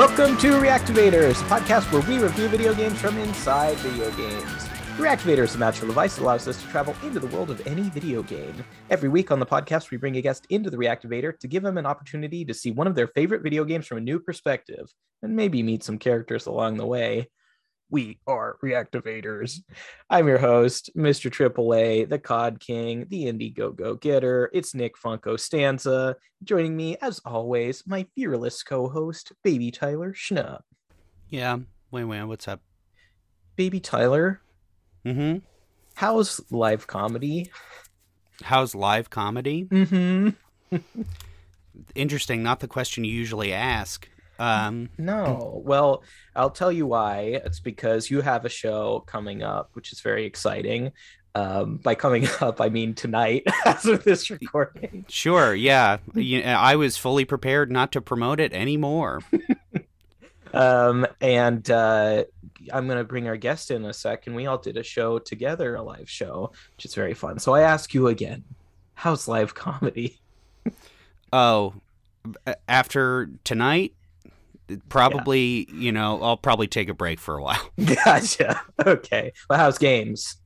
Welcome to Reactivators, a podcast where we review video games from inside video games. Reactivator is a magical device that allows us to travel into the world of any video game. Every week on the podcast, we bring a guest into the Reactivator to give them an opportunity to see one of their favorite video games from a new perspective and maybe meet some characters along the way. We are Reactivators. I'm your host, Mr. AAA, the COD King, the Indie Go Go Getter. It's Nick Funko Stanza. Joining me, as always, my fearless co host, Baby Tyler Schnupp. Yeah, wait, wait, what's up? Baby Tyler, Mm-hmm. how's live comedy? How's live comedy? Mm-hmm. Interesting, not the question you usually ask. Um, No. Well, I'll tell you why. It's because you have a show coming up, which is very exciting. Um, by coming up, I mean tonight as of this recording. sure, yeah. You, I was fully prepared not to promote it anymore. Um, and uh, I'm going to bring our guest in a second. We all did a show together, a live show, which is very fun. So I ask you again, how's live comedy? Oh, after tonight, probably, you know, I'll probably take a break for a while. gotcha. Okay. Well, how's games?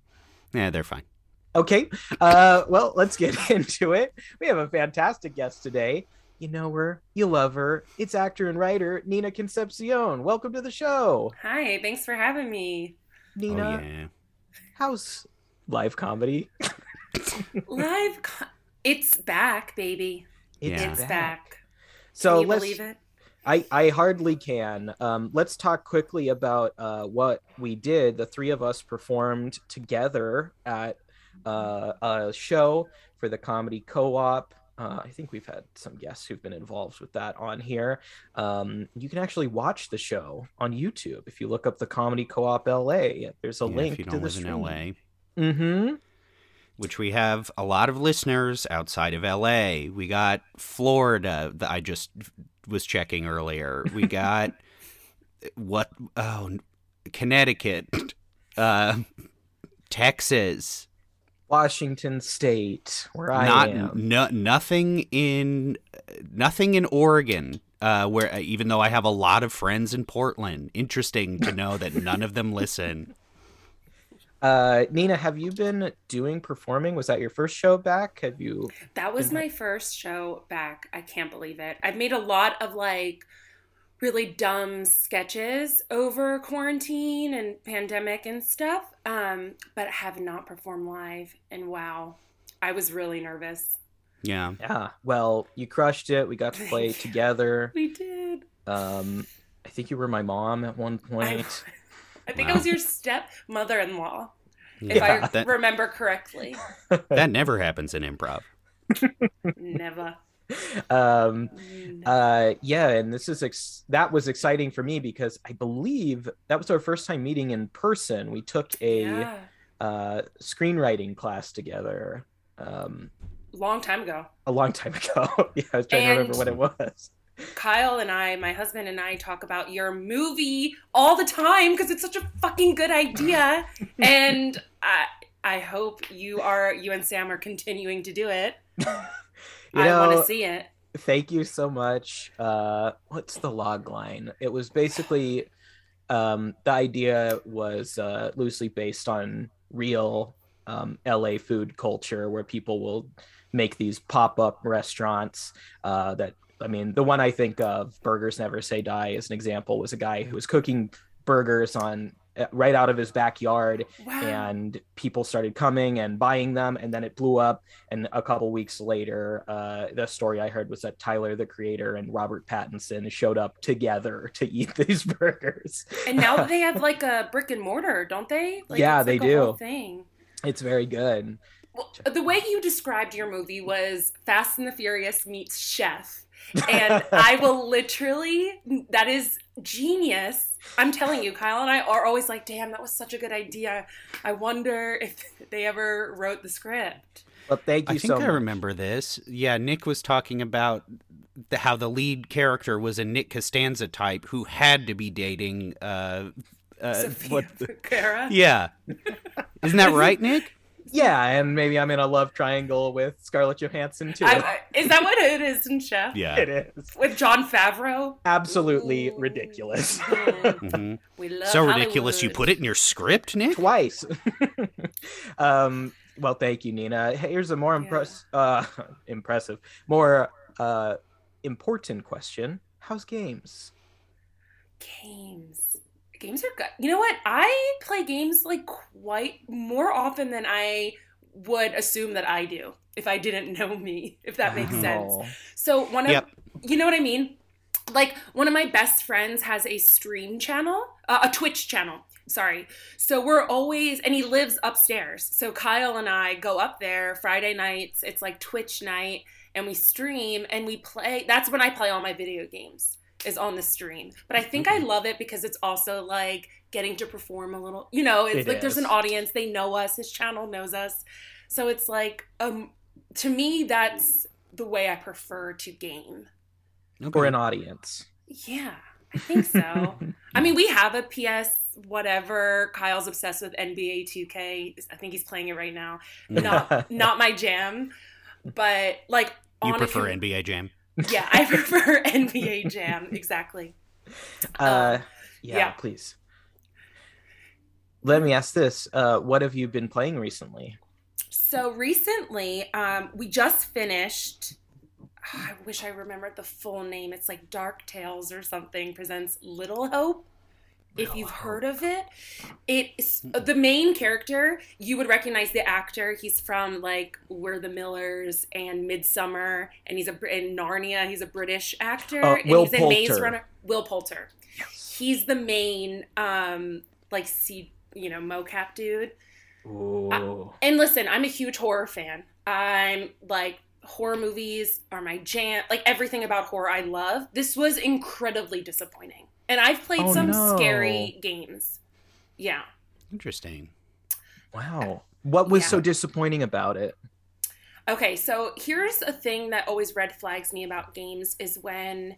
Yeah, they're fine. Okay. Uh, well, let's get into it. We have a fantastic guest today. You know her, you love her. It's actor and writer Nina Concepcion. Welcome to the show, Hi, thanks for having me. Nina. Oh, yeah. How's live comedy? Live, co- it's back, baby. It's Yeah. Back. So Can you let's. believe it? I I hardly can. Um, let's talk quickly about uh, what we did. The three of us performed together at uh, a show for the comedy co-op. Uh, I think we've had some guests who've been involved with that on here. Um, you can actually watch the show on YouTube if you look up the Comedy Co-op LA. There's a Yeah, link if you don't the live in. LA. Mm-hmm. which we have a lot of listeners outside of LA. We got Florida I just was checking earlier. We got what oh Connecticut, uh Texas. Washington State, where I Not am. no, nothing in nothing in Oregon. Uh, where even though I have a lot of friends in Portland, interesting to know that none of them listen. Uh, Nina, have you been doing performing? Was that your first show back? Have you? That was my first show back. I can't believe it. I've made a lot of like really dumb sketches over quarantine and pandemic and stuff, um, but have not performed live. And wow, I was really nervous. Yeah, Yeah. Well, you crushed it. We got to play together. We did. Um, I think you were my mom at one point. I think Wow. I was your stepmother-in-law, if I that remember correctly. that never happens in improv. Never. um, uh, yeah, and this is ex- that was exciting for me because I believe that was our first time meeting in person. We took a yeah. uh, screenwriting class together. Um, Long time ago. a long time ago. yeah, I was trying to remember what it was. Kyle and I, my husband and I, talk about your movie all the time because it's such a fucking good idea. and I, I hope you are, you and Sam are continuing to do it. You I want to see it. thank you so much uh what's the log line it was basically um the idea was uh loosely based on real um la food culture where people will make these pop-up restaurants uh that i mean the one i think of burgers never say die as an example was a guy who was cooking burgers on uh, right out of his backyard Wow. and people started coming and buying them and then it blew up and a couple weeks later uh, the story i heard was that tyler the creator and robert pattinson showed up together to eat these burgers and now they have like a brick and mortar, don't they? Like, Yeah, they like do. thing. it's very good Well, the way you described your movie was Fast and the Furious meets Chef. And I will literally, that is genius. I'm telling you, Kyle and I are always like, damn, that was such a good idea. I wonder if they ever wrote the script. but thank you I think so I much remember this. Yeah, Nick was talking about the, how the lead character was a Nick Costanza type who had to be dating. Uh, uh, Sophia what? Vergara. Yeah, isn't that right, Nick? Yeah, and maybe I'm in a love triangle with Scarlett Johansson too. I, I- is that what it is in Chef? Yeah. it is With Jon Favreau? absolutely Ooh. ridiculous. Mhm. hmm We love So ridiculous you put it in your script, Nick? Twice. um, well, thank you, Nina. Here's a more impress- uh, impressive, more uh, important question. How's games? Games. Games are good. You know what? I play games like quite more often than I would assume that I do if I didn't know me, if that makes sense. So one of Yep. you know what I mean? Like one of my best friends has a stream channel, uh, a Twitch channel. Sorry. So we're always and he lives upstairs. So Kyle and I go up there Friday nights. It's like Twitch night and we stream and we play. That's when I play all my video games is on the stream. But I think I love it because it's also like getting to perform a little, you know, it's It like there's an audience, they know us, his channel knows us. So it's like um to me that's the way I prefer to game. Okay. Or an audience. Yeah, I think so. I mean, we have a PS whatever. Kyle's obsessed with NBA 2K. I think he's playing it right now. Not not my jam, but like you on a prefer com- NBA Jam? Yeah, I prefer NBA Jam exactly. Uh, yeah, yeah. please. Let me ask this: uh, What have you been playing recently? So recently, um, we just finished. I wish I remembered the full name. It's like Dark Tales or something. Presents Little Hope. If you've heard of it, it's the main character. You would recognize the actor. He's from like We're the Millers and Midsummer, and he's a in Narnia. He's a British actor. Uh, and Will he's in Maze Poulter. Runner. Will Poulter. Yes. He's the main um like see you know mocap dude. Ooh. And listen, I'm a huge horror fan. I'm like horror movies are my jam. Like everything about horror I love. This was incredibly disappointing. And I've played Oh, some no. scary games. Yeah. Interesting. wow. What was Yeah. so disappointing about it? Okay, so here's a thing that always red flags me about games is when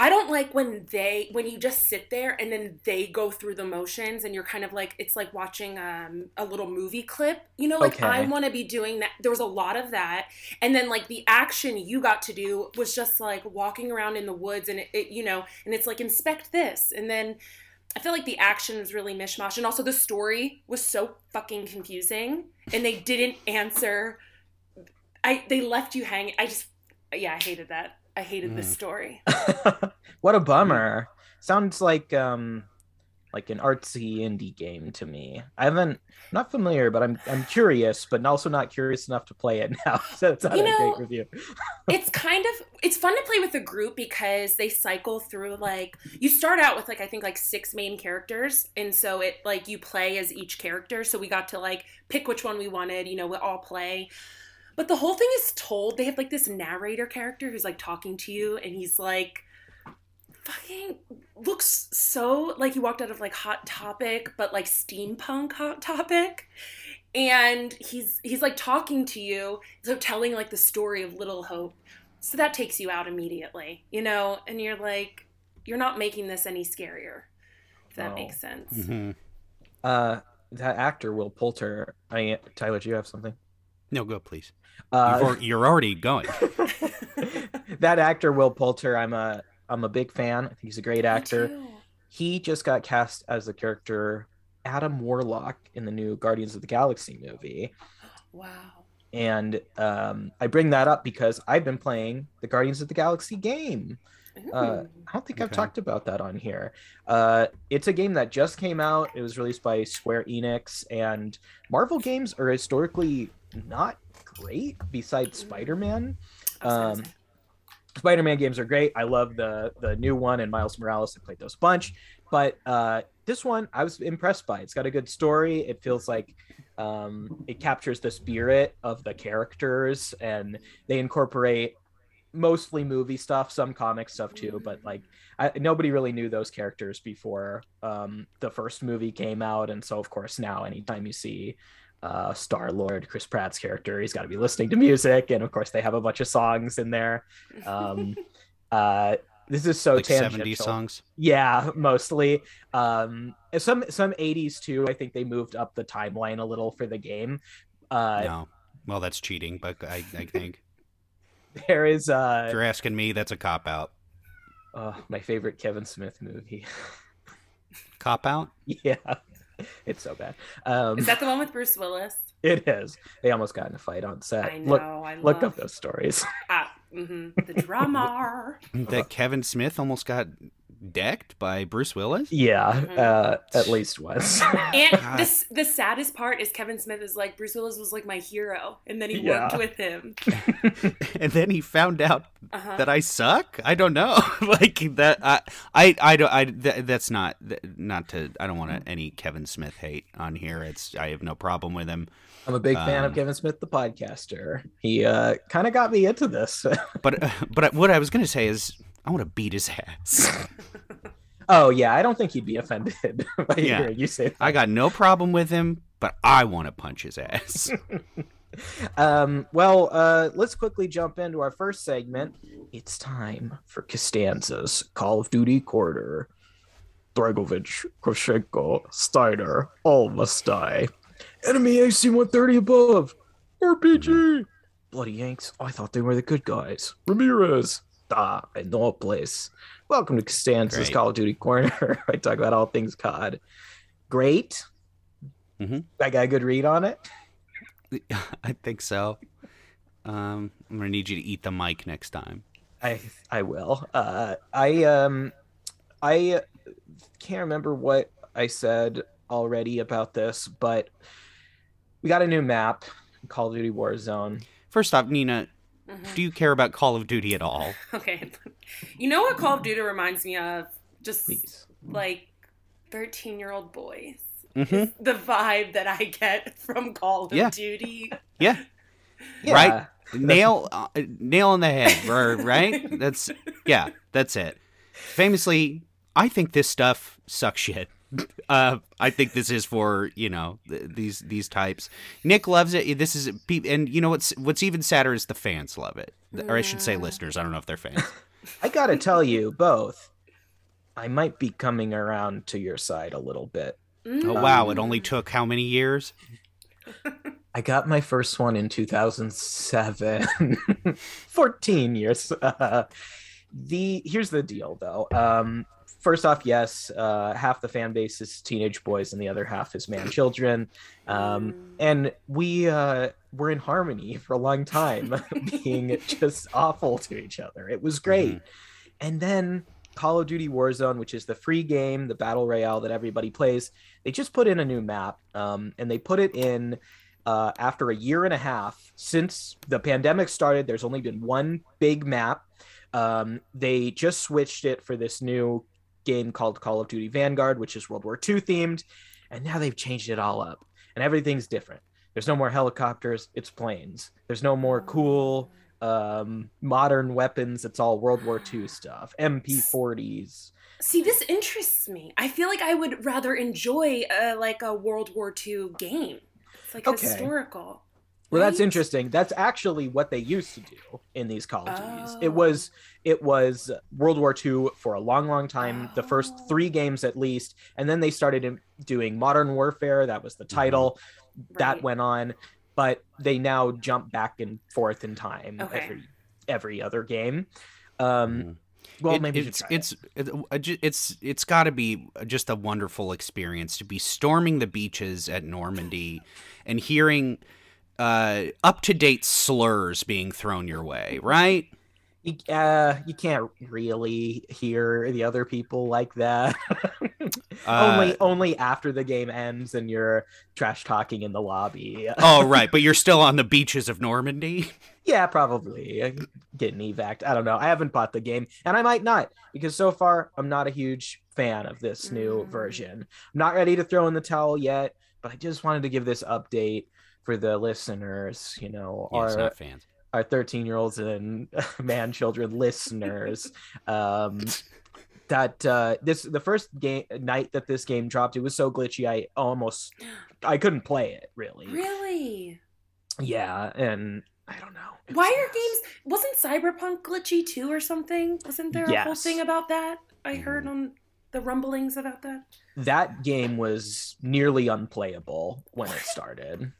I don't like when they when you just sit there and then they go through the motions and you're kind of like it's like watching um, a little movie clip. You know, like Okay. I want to be doing that. There was a lot of that, and then like the action you got to do was just like walking around in the woods and it, it you know, and it's like inspect this, and then I feel like the action was really mishmash, and also the story was so fucking confusing, and they didn't answer. I they left you hanging. I just yeah, I hated that. I hated this Mm. story. what a bummer. Sounds like um like an artsy indie game to me. I haven't not familiar, but I'm I'm curious, but also not curious enough to play it now. So it's not You a great review. it's kind of it's fun to play with a group because they cycle through like you start out with like I think like six main characters and so it like you play as each character so we got to like pick which one we wanted you know we all play but the whole thing is told they have like this narrator character who's like talking to you and he's like fucking looks so like he walked out of like hot topic but like steampunk hot topic and he's he's like talking to you so telling like the story of little hope so that takes you out immediately you know and you're like you're not making this any scarier if that Oh. makes sense hmm Uh that actor Will Poulter. I Tyler, do you have something? No, go please. You've Uh, al- you're already going. that actor Will Poulter, I'm a I'm a big fan. I think he's a great actor. He just got cast as the character Adam Warlock in the new Guardians of the Galaxy movie. wow And um, I bring that up because I've been playing the Guardians of the Galaxy game. Uh, I don't think I've talked about that on here. Uh, it's a game that just came out. It was released by Square Enix, and Marvel games are historically not great besides Spider Man. I was gonna um. Spider-Man games are great. I love the the new one and Miles Morales. I played those a bunch, but uh, this one I was impressed by. It's got a good story. It feels like um, it captures the spirit of the characters, and they incorporate mostly movie stuff, some comic stuff too. But like I, nobody really knew those characters before um, the first movie came out, and so of course now anytime you see uh, Star Lord, Chris Pratt's character, he's got to be listening to music, and of course they have a bunch of songs in there. Um, uh, this is so like tangential. 70s songs. Yeah, mostly. Um, some some 80s too. I think they moved up the timeline a little for the game. Uh, no. Well, that's cheating, but I, I think There is uh if you're asking me, that's a cop out. uh, my favorite Kevin Smith movie. Cop out? yeah, it's so bad. Um, Is that the one with Bruce Willis? it is. They almost got in a fight on set. I know. Look, I look love up those stories. Ah, mhm, the drama. That Kevin Smith almost got decked by Bruce Willis? yeah, Mhm. uh, at least once. And God. this the saddest part is Kevin Smith is like Bruce Willis was like my hero, and then he Yeah. worked with him. and then he found out Uh-huh. that I suck. I don't know, like that. I, I, I don't. I. That, that's not. Not to. I don't want any Kevin Smith hate on here. It's. I have no problem with him. I'm a big fan of Um, Kevin Smith, the podcaster. He uh, kind of got me into this. But, uh, but what I was gonna say is, I want to beat his ass. oh yeah, I don't think he'd be offended by Yeah. hearing you say that. I got no problem with him, but I want to punch his ass. um, well, uh, let's quickly jump into our first segment. It's time for Costanza's Call of Duty Corner. Dragovich, Kravchenko, Steiner, all must die. Enemy AC 130 above. RPG. Bloody Yanks. I thought they were the good guys. Ramirez. Ah, I know a place. Welcome to Costanza's Great. Call of Duty Corner. I talk about all things COD. Great. Mhm. I got a good read on it. I think so. Um, I'm gonna need you to eat the mic next time. I I will. Uh, I um I can't remember what I said already about this, but we got a new map, Call of Duty Warzone. First off, Nina, Mhm. do you care about Call of Duty at all? Okay, you know what Call of Duty reminds me of? Just Please. like thirteen-year-old boys. Mm-hmm. The vibe that I get from Call of Yeah. Duty. Yeah, Yeah. Right? nail, uh, nail on the head, right? That's yeah, that's it. Famously, I think this stuff sucks shit. Uh, I think this is for you know th- these these types. Nick loves it. This is and you know what's what's even sadder is the fans love it, or I should say listeners. I don't know if they're fans. I gotta tell you both. I might be coming around to your side a little bit. Oh wow! It only took how many years? I got my first one in 2007. 14 years. Uh, the here's the deal though. Um, first off, yes, uh, half the fan base is teenage boys and the other half is man children. Um, and we uh, were in harmony for a long time, being just awful to each other. It was great. And then Call of Duty Warzone, which is the free game, the battle royale that everybody plays, they just put in a new map, um, and they put it in uh, after a year and a half since the pandemic started. There's only been one big map. Um, they just switched it for this new game called Call of Duty Vanguard, which is World War II themed, and now they've changed it all up, and everything's different. There's no more helicopters; it's planes. There's no more cool um modern weapons it's all world war ii stuff mp40s See, this interests me. I feel like I would rather enjoy uh, like a World War II game. It's like Okay. historical. Well that's interesting that's actually what they used to do in these colleges. of duties it Oh. was it was world war ii for a long long time the first Oh. three games at least and then they started doing modern warfare that was the title that went on but they now jump back and forth in time Okay. every every other game um Mhm. well It- maybe you it's it. it's it, uh, it's it's got to be just a wonderful experience to be storming the beaches at Normandy and hearing uh, up to date slurs being thrown your way, right? you, uh, you can't really hear the other people like that. Uh, only only after the game ends and you're trash talking in the lobby. oh, right, but you're still on the beaches of Normandy. yeah, probably getting evac. I don't know. I haven't bought the game, and I might not because so far I'm not a huge fan of this new version. I'm not ready to throw in the towel yet, but I just wanted to give this update for the listeners. You know, Yeah, our fans. our 13 year olds and man children listeners um that uh this the first game night that this game dropped it was so glitchy i almost i couldn't play it really Really? yeah and I don't know. Why was are games? Wasn't Cyberpunk glitchy too, or something? Wasn't there a whole thing about that? I heard Mhm. on the rumblings about that. That game was nearly unplayable when it started.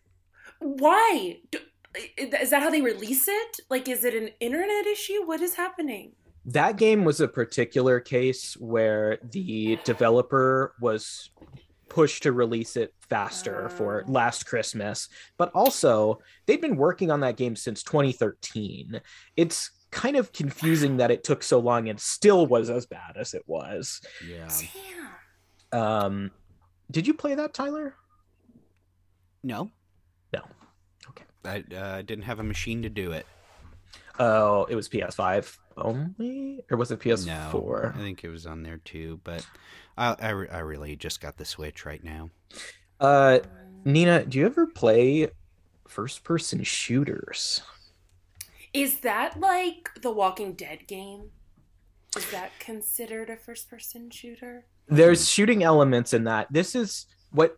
Why? Do, is that how they release it? Like, is it an internet issue? What is happening? That game was a particular case where the developer was pushed to release it faster for Oh. last Christmas, but also they'd been working on that game since 2013. It's kind of confusing that it took so long and still was as bad as it was. Yeah. Damn. Um, did you play that, Tyler? No. No. Okay. I uh, didn't have a machine to do it. Oh, it was PS5 only, or was it PS4? I think it was on there too, but I, I, re- I really just got the Switch right now. Uh, Nina, do you ever play first-person shooters? Is that like the Walking Dead game? Is that considered a first-person shooter? There's shooting elements in that. This is what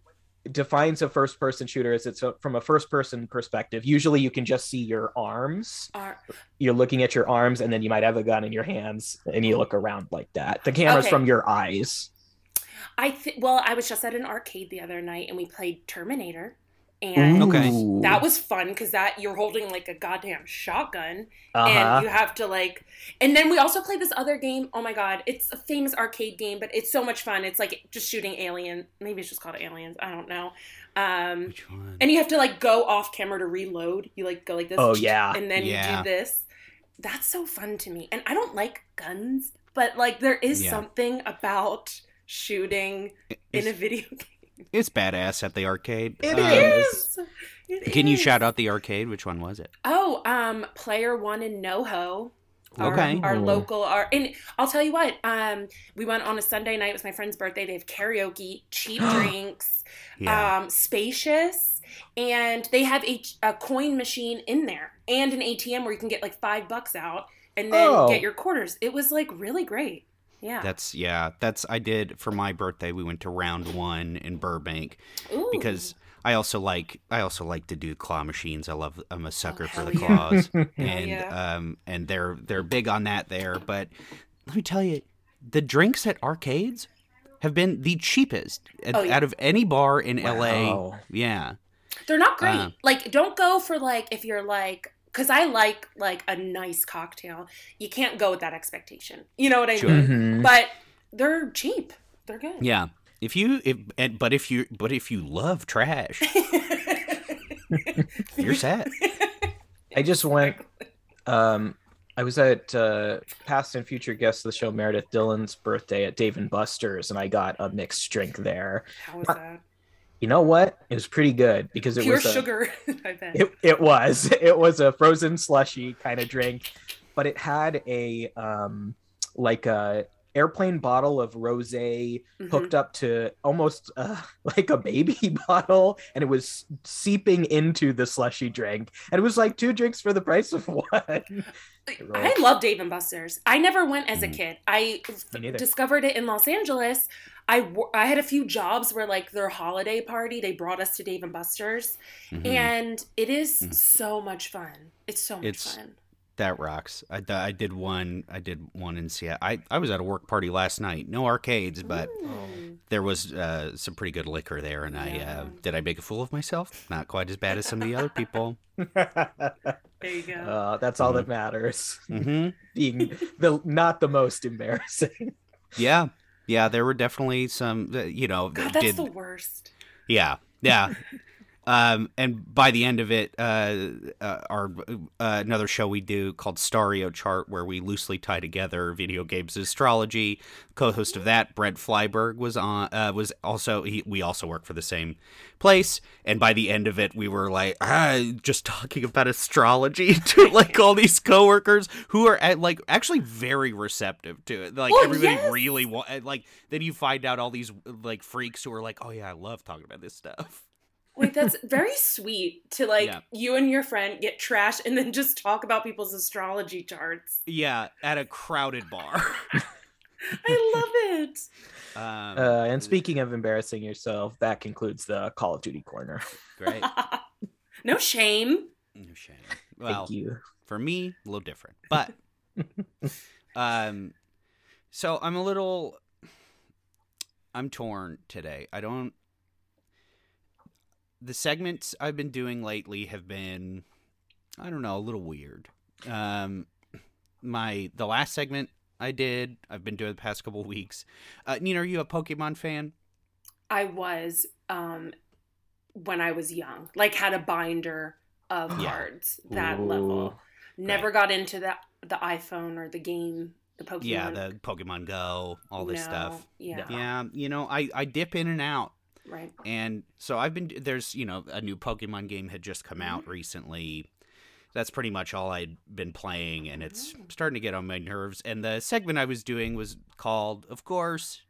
defines a first-person shooter. Is it's a, from a first-person perspective. Usually, you can just see your arms. Are You're looking at your arms, and then you might have a gun in your hands, and you look around like that. The camera's Okay. from your eyes. I think? Well, I was just at an arcade the other night, and we played Terminator, and Okay. That was fun because that you're holding like a goddamn shotgun, uh-huh. and you have to like and then we also played this other game oh my god it's a famous arcade game but it's so much fun it's like just shooting alien maybe it's just called aliens i don't know um Which one? and you have to like go off camera to reload you like go like this Oh, yeah. and then Yeah. you do this that's so fun to me and i don't like guns but like there is Yeah. something about shooting in a video game it's badass at the arcade. It Uh, is. It Can you shout out the arcade? Which one was it? Oh, um, player one in NoHo. Our, Okay. Our Ooh. local, our and I'll tell you what. Um, we went on a Sunday night. It was my friend's birthday. They have karaoke, cheap drinks, Yeah. um, spacious, and they have a, a coin machine in there and an ATM where you can get like five bucks out and then Oh. get your quarters. It was like really great. Yeah. That's yeah. That's I did for my birthday. We went to Round One in Burbank Ooh. because I also like I also like to do claw machines. I love I'm a sucker for hell the yeah. claws, and yeah. um and they're they're big on that there. But let me tell you, the drinks at arcades have been the cheapest at- Oh, yeah. out of any bar in LA. Yeah, They're not great. Uh. like, don't go for like if you're like, because I like like a nice cocktail. You can't go with that expectation. You know what I Sure. mean? Mhm. But they're cheap. They're good. yeah. If you if and, but if you but if you love trash, you're set. I just went. Um, I was at uh, past and future guest of the show Meredith Dillon's birthday at Dave and Buster's, and I got a mixed drink there. How was that? You know what? It was pretty good because it Pure was a, sugar. I bet. It, it was it was a frozen slushy kind of drink, but it had a um like a airplane bottle of rosé Mhm. hooked up to almost uh, like a baby bottle and it was seeping into the slushy drink and it was like two drinks for the price of one I love Dave and Buster's. I never went as a Mhm. kid. I discovered it in Los Angeles. I, I had a few jobs where like their holiday party they brought us to Dave and Buster's Mhm. and it is Mhm. so much fun. It's so much It's- fun. That rocks. I, I did one. I did one in Seattle. I, I was at a work party last night. No arcades, but Ooh. there was uh, some pretty good liquor there. And I uh, did I make a fool of myself? Not quite as bad as some of the other people. there you go. uh, that's all that matters hmm being the not the most embarrassing Yeah, yeah. There were definitely some. uh, You know, God, that's did the worst. Yeah, yeah. um, and by the end of it, uh, uh, our uh, another show we do called Stario Chart, where we loosely tie together video games astrology. Co-host of that, Brent Flyberg, was on. Uh, was also he. We also work for the same place, and by the end of it, we were like, ah, just talking about astrology to like all these coworkers who are at, like actually very receptive to it. Like Oh, everybody yes. really want. Like then you find out all these like freaks who are like, oh yeah, I love talking about this stuff. Wait, that's very sweet to like Yeah. you and your friend get trashed and then just talk about people's astrology charts. Yeah, at a crowded bar. I love it. um, uh, and speaking of embarrassing yourself that concludes the call of duty corner great. no shame. No shame. Well, Thank you. for me, a little different. But um so I'm a little I'm torn today. I don't the segments I've been doing lately have been I don't know, a little weird. Um my the last segment I did, I've been doing the past couple weeks. Uh Nina, are you a Pokemon fan? I was um when I was young, like had a binder of Yeah. cards that Ooh. level. Never got into the the iPhone or the game, the Pokemon. Yeah, the Pokemon Go, all this No, stuff. Yeah, Yeah, you know, I I dip in and out. Right. And so I've been there's you know a new Pokemon game had just come out mm-hmm. recently. That's pretty much all I'd been playing, and it's Oh. starting to get on my nerves. And the segment I was doing was called, of course,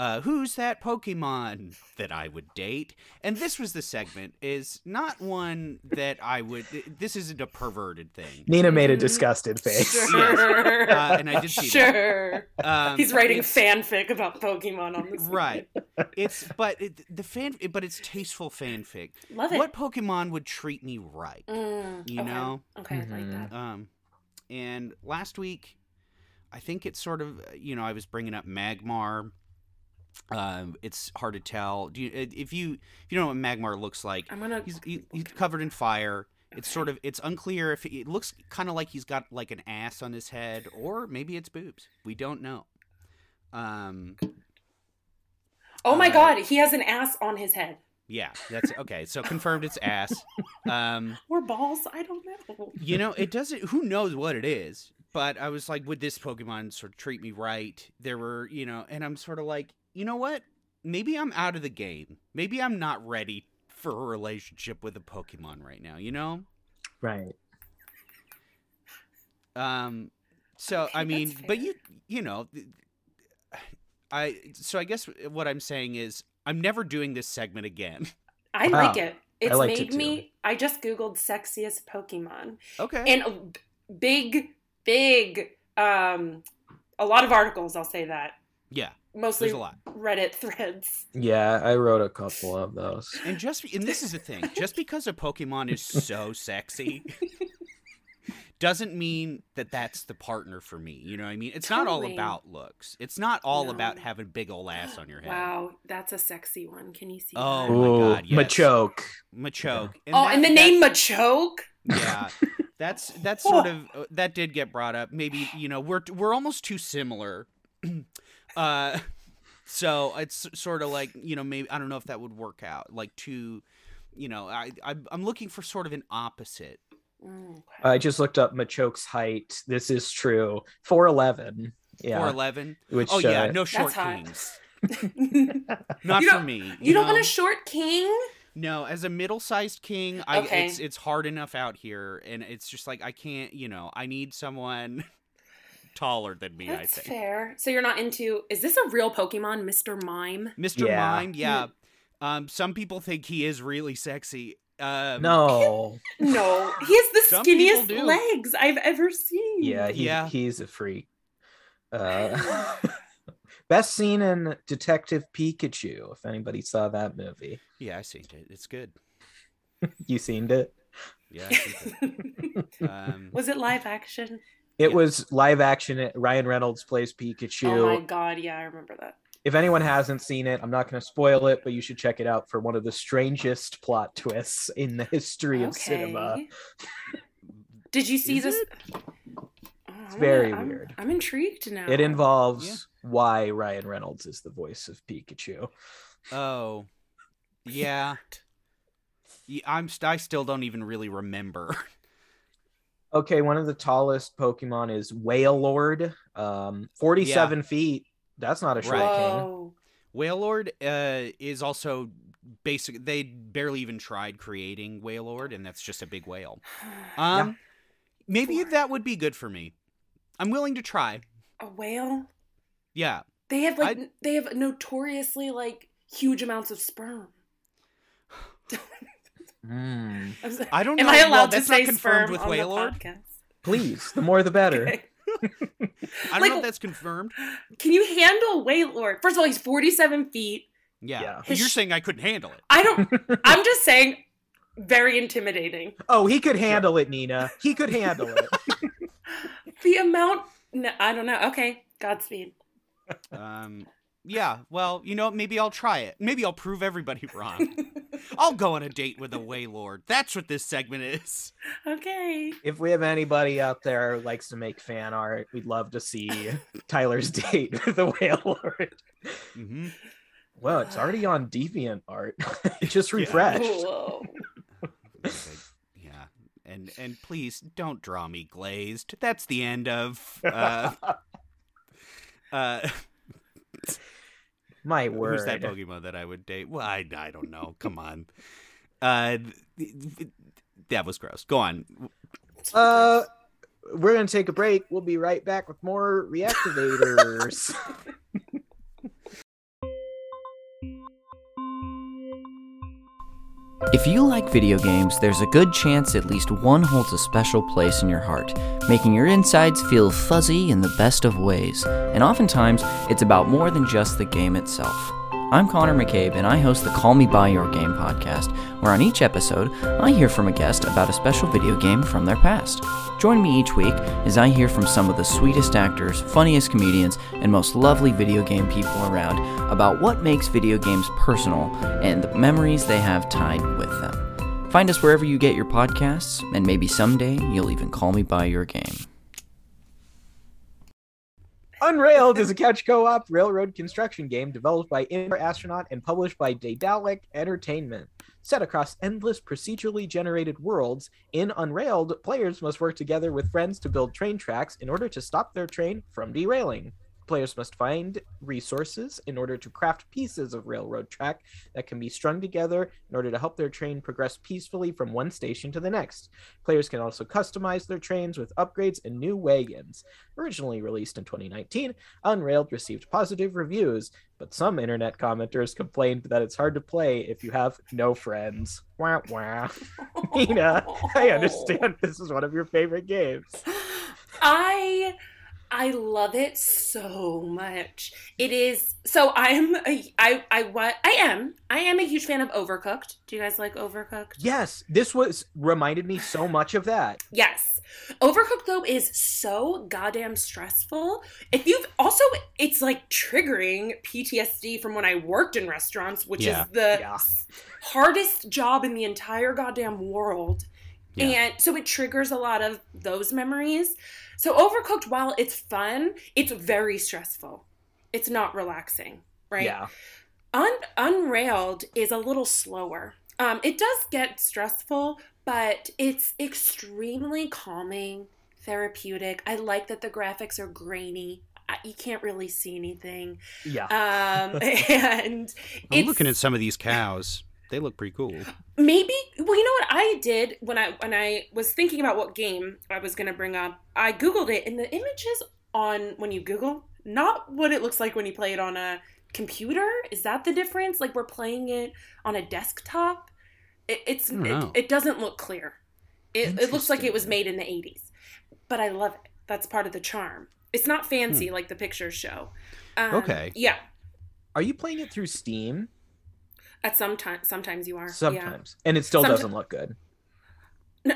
uh, "Who's that Pokemon that I would date?" And this was the segment is not one that I would. This isn't a perverted thing. Nina made a Mhm. disgusted face. Sure. Uh, and I did see that. sure. Um, He's writing fanfic about Pokemon on this. right. It's but it, the fan, but it's tasteful fanfic. Love it. What Pokemon would treat me right? Mm, You okay. know? Okay, I like that. Um, and last week, I think it's sort of you know I was bringing up Magmar. Um, it's hard to tell. Do you if you if you don't know what Magmar looks like? I'm gonna. He's he, he's covered in fire. It's sort of it's unclear if it looks kind of like he's got like an ass on his head or maybe it's boobs. We don't know. Um, Oh my uh, god, he has an ass on his head. yeah, that's okay. So confirmed it's ass. Um, Or balls? I don't know. you know, it doesn't. Who knows what it is? But I was like, would this Pokemon sort of treat me right? There were, you know, and I'm sort of like, you know what? Maybe I'm out of the game. Maybe I'm not ready for a relationship with a Pokemon right now. You know? Right. Um. So Okay, I mean, but you, you know, I. So I guess what I'm saying is, I'm never doing this segment again. I Wow. like it. It's liked made it me. I just googled sexiest Pokemon Okay. and a big, big, um, a lot of articles. I'll say that yeah. Mostly a lot. Reddit threads. Yeah, I wrote a couple of those. And just and this is the thing, just because a Pokemon is so sexy doesn't mean that that's the partner for me. You know what I mean? It's not all about looks. It's not all No. about having big old ass on your head. Wow, that's a sexy one. Can you see? Oh that? my Ooh, God, yes. Machoke. Machoke. oh, that- and the name Machoke. yeah that's that's sort of uh, that did get brought up maybe you know we're we're almost too similar uh so it's sort of like you know maybe i don't know if that would work out like two you know i, I i'm looking for sort of an opposite Mm. I just looked up Machoke's height. This is true. 4'11. Yeah. 411 Which, oh yeah uh, no short hot. kings not for me you, you don't know? want a short king? no as a middle-sized king I, Okay. it's it's hard enough out here and it's just like i can't you know i need someone taller than me i That's think fair. So you're not into? Is this a real Pokemon, Mr. Mime? Mr. Yeah. Mime, yeah. Um, some people think he is really sexy. Um, no. No, he has the skinniest legs I've ever seen. Yeah, he, Yeah. he's a freak. Uh, best scene in Detective Pikachu, if anybody saw that movie. Yeah, I seen it. It's good. You seen it? Yeah. I seen it. Um, Was it live action? It Yeah. was live action. Ryan Reynolds plays Pikachu. Oh my god, yeah, I remember that. if anyone hasn't seen it, I'm not going to spoil it, but you should check it out for one of the strangest plot twists in the history of cinema. Okay. Did you see Is this? it? Oh, I'm very I'm- weird. I'm intrigued now. It involves Yeah. why Ryan Reynolds is the voice of Pikachu. oh, yeah. yeah I'm. I still don't even really remember. Okay, one of the tallest Pokemon is Wailord, um, 47 feet. That's not a short Right. king. Whoa. Wailord uh, is also basic. They barely even tried creating Wailord, and that's just a big whale. Um, maybe Four. that would be good for me. I'm willing to try. a whale? Yeah. They have like I- they have notoriously like huge amounts of sperm. Mm. I'm sorry. I don't Am know. I Well, allowed to that's not say confirmed sperm with on the Please, the more the better. Okay. I don't Like- know if that's confirmed. Can you handle Wailord? First of all, he's 47 feet. Yeah. Yeah. But you're His- saying I couldn't handle it. I don't. I'm just saying, very intimidating. Oh, he could handle it, Nina. He could handle it. The amount. No, I don't know. Okay, Godspeed. Um, yeah. Well, you know, maybe I'll try it. Maybe I'll prove everybody wrong. I'll go on a date with a Wailord. That's what this segment is. okay. if we have anybody out there who likes to make fan art, we'd love to see Tyler's date with the Wailord. hmm Well, it's already on Deviant Art. it just Yeah. refreshed. Whoa. Yeah. And and please don't draw me glazed. That's the end of uh uh My word. who's that Pokemon that I would date? Well, I I don't know. Come on. Uh th- th- that was gross. Go on. Uh, we're gonna take a break. We'll be right back with more reactivators. If you like video games, there's a good chance at least one holds a special place in your heart, making your insides feel fuzzy in the best of ways. And oftentimes, it's about more than just the game itself. I'm Connor McCabe, and I host the Call Me By Your Game podcast, where on each episode, I hear from a guest about a special video game from their past. Join me each week as I hear from some of the sweetest actors, funniest comedians, and most lovely video game people around about what makes video games personal and the memories they have tied with them. Find us wherever you get your podcasts, and maybe someday you'll even call me by your game. Unrailed is a couch co-op railroad construction game developed by Indoor Astronaut and published by Daedalic Entertainment. Set across endless procedurally generated worlds, in Unrailed, players must work together with friends to build train tracks in order to stop their train from derailing. Players must find resources in order to craft pieces of railroad track that can be strung together in order to help their train progress peacefully from one station to the next. Players can also customize their trains with upgrades and new wagons. Originally released in 2019, Unrailed received positive reviews, but some internet commenters complained that it's hard to play if you have no friends. Wah wah. Nina, I understand this is one of your favorite games. I I love it so much. It is so I'm a, I I what I am I am a huge fan of Overcooked. Do you guys like Overcooked? Yes, this was reminded me so much of that. Yes. Overcooked though is so goddamn stressful. If you've also it's like triggering PTSD from when I worked in restaurants, which Yeah. is the Yeah. hardest job in the entire goddamn world. Yeah. And so it triggers a lot of those memories. So Overcooked while it's fun, it's very stressful. It's not relaxing, right? Yeah. Un- Unrailed is a little slower. Um, it does get stressful, but it's extremely calming, therapeutic. I like that the graphics are grainy. You can't really see anything. Yeah. Um, and I'm looking at some of these cows. They look pretty cool. maybe well you know what? I did when i when i was thinking about what game i was going to bring up i googled it and the images on when you google not what it looks like when you play it on a computer. Is that the difference? Like we're playing it on a desktop? It, it's it, it doesn't look clear. It, it looks like it was made in the 80s but i love it. That's part of the charm. It's not fancy like the pictures show. Um, Okay. yeah. Are you playing it through Steam? At some time sometimes you are yeah. Sometimes. And it still Somet- doesn't look good.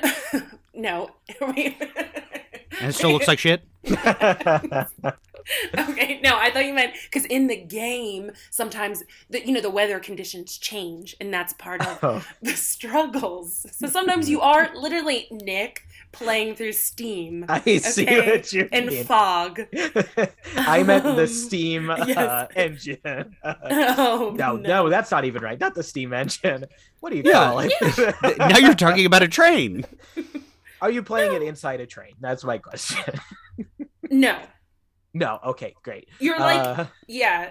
no. And it still looks like shit. okay. No, I thought you meant because in the game sometimes the you know the weather conditions change, and that's part of Oh. the struggles. So sometimes you are literally Nick playing through Steam I see Okay. what you and mean. fog. I meant the Um, Steam yes. uh, engine. Uh, Oh no, no, that's not even right. Not the Steam engine. What do you Yeah, call it? Th- now you're talking about a train. Are you playing it inside a train? That's my question. No, no. Okay, great. you're like Uh, yeah,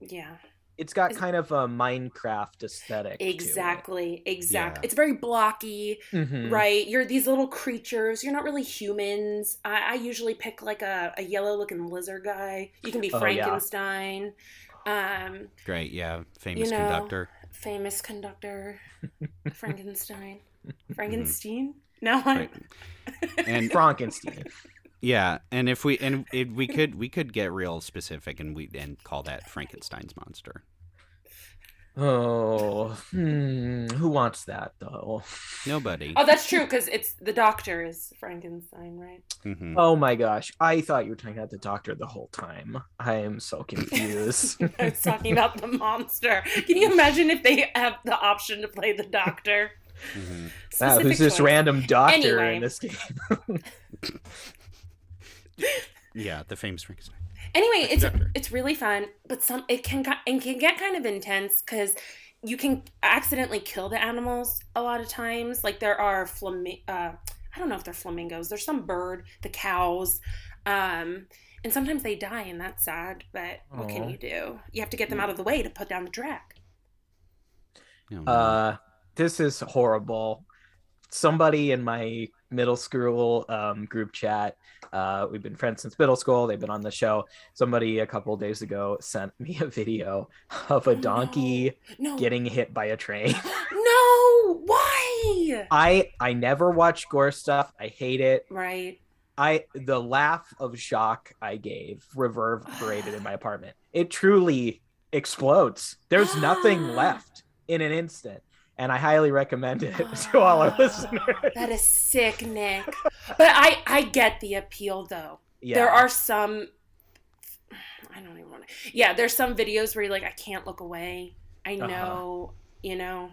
yeah. it's got is- kind of a Minecraft aesthetic. to it. Exactly, exactly. Yeah. It's very blocky. Mhm. right you're these little creatures you're not really humans i, I usually pick like a, a yellow looking lizard guy you can be Oh, yeah. frankenstein um Great, yeah. Famous You know, conductor. famous conductor frankenstein frankenstein no I, Right. And Frankenstein. yeah, and if we and it, we could we could get real specific and we and call that Frankenstein's monster. Oh, hmm, who wants that though? Nobody. Oh, that's true because it's the doctor is Frankenstein, right? Mhm. Oh my gosh, I thought you were talking about the doctor the whole time. I am so confused. I was talking about the monster. Can you imagine if they have the option to play the doctor? Mhm. Wow, who's this choice. random doctor Anyway. in this game? Yeah, the famous Frankenstein. Anyway, it's Doctor. it's really fun, but some it can ki- it can get kind of intense because you can accidentally kill the animals a lot of times. Like there are flam- uh, I don't know if they're flamingos. There's some bird, the cows, um, and sometimes they die, and that's sad. But what can you do? You have to get them out of the way to put down the track. Oh. Uh, this is horrible. Somebody in my middle school um, group chat, uh, we've been friends since middle school. They've been on the show. Somebody a couple days ago sent me a video of a donkey No, getting hit by a train. no, why? I I never watch gore stuff. I hate it. Right. I the laugh of shock I gave reverberated in my apartment. It truly explodes. There's nothing left in an instant. And I highly recommend it to all our listeners. That is sick, Nick. But I I get the appeal though. Yeah. There are some I don't even want to. Yeah, there's some videos where you're like I can't look away. I Uh-huh. know, you know.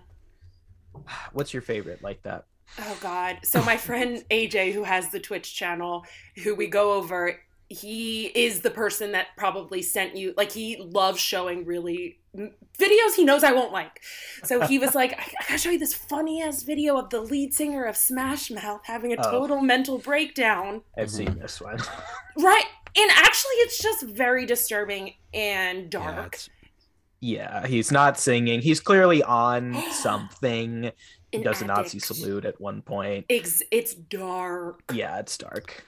What's your favorite like that? Oh god. So my friend AJ who has the Twitch channel who we go over he is the person that probably sent you like he loves showing really videos he knows I won't like. So he was like, I, I gotta show you this funny ass video of the lead singer of Smash Mouth having a Oh. total mental breakdown. I've seen mm-hmm. this one. Right. And actually it's just very disturbing and dark. it's- yeah, he's not singing. He's clearly on something. He An does a Nazi salute at one point. Ex- it's dark. Yeah, it's dark.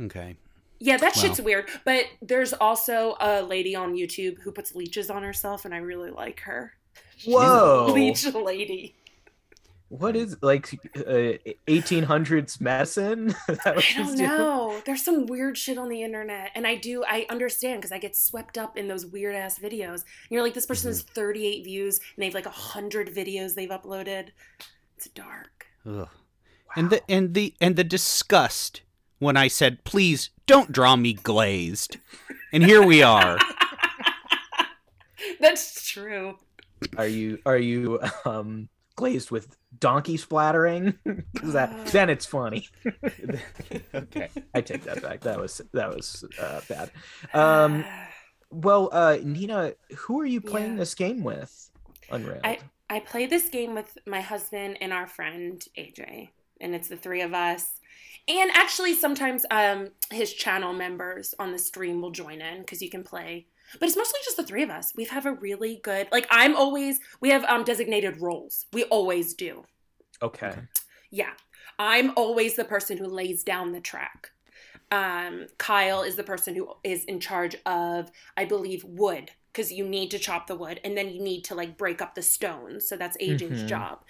okay. Yeah, that Wow. shit's weird. But there's also a lady on YouTube who puts leeches on herself, and I really like her. Whoa. Leech lady. What is like uh, 1800s medicine? That what I don't doing? know. There's some weird shit on the internet, and I do I understand because I get swept up in those weird ass videos. And you're like, this person has 38 views, and they've like hundred videos they've uploaded. It's dark. Ugh. And the and the and the disgust when I said, "Please don't draw me glazed," and here we are. That's true. Are you are you um glazed with donkey splattering? 'Cause that then it's funny. okay. I take that back. That was that was uh, bad. Um, well, uh, Nina, who are you playing Yeah. this game with? Unreal. I I play this game with my husband and our friend AJ, and it's the three of us. And actually, sometimes um, his channel members on the stream will join in because you can play. But it's mostly just the three of us. We have a really good like. I'm always we have um, designated roles. We always do. Okay. Yeah, I'm always the person who lays down the track. Um, Kyle is the person who is in charge of, I believe, wood because you need to chop the wood and then you need to like break up the stones. So that's AJ's Mhm. job.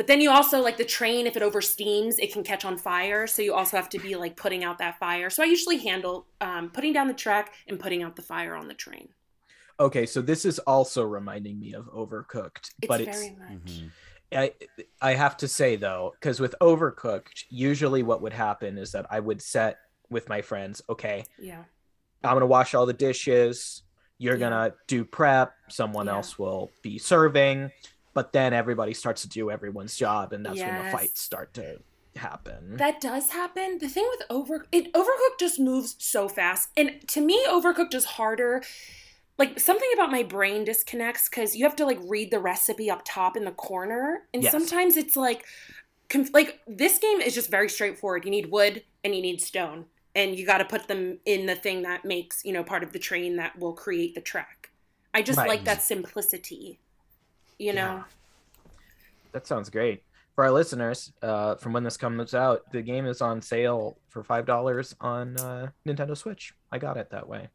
But then you also like the train. If it oversteams, it can catch on fire. So you also have to be like putting out that fire. So I usually handle um, putting down the track and putting out the fire on the train. Okay, so this is also reminding me of Overcooked, It's but very it's much. Mhm. I I have to say though, because with Overcooked, usually what would happen is that I would set with my friends, okay, Yeah. I'm gonna wash all the dishes. You're Yeah. gonna do prep. Someone Yeah. else will be serving, but then everybody starts to do everyone's job, and that's when the fights start to happen. That does happen. The thing with over it Overcooked just moves so fast. And to me, Overcooked is harder. Like something about my brain disconnects because you have to like read the recipe up top in the corner. And Yes. sometimes it's like conf- like this game is just very straightforward. You need wood and you need stone. And you gotta put them in the thing that makes, you know, part of the train that will create the track. I just Right. like that simplicity. You know? That sounds great. For our listeners, uh, from when this comes out, the game is on sale for five dollars on uh, Nintendo Switch. I got it that way.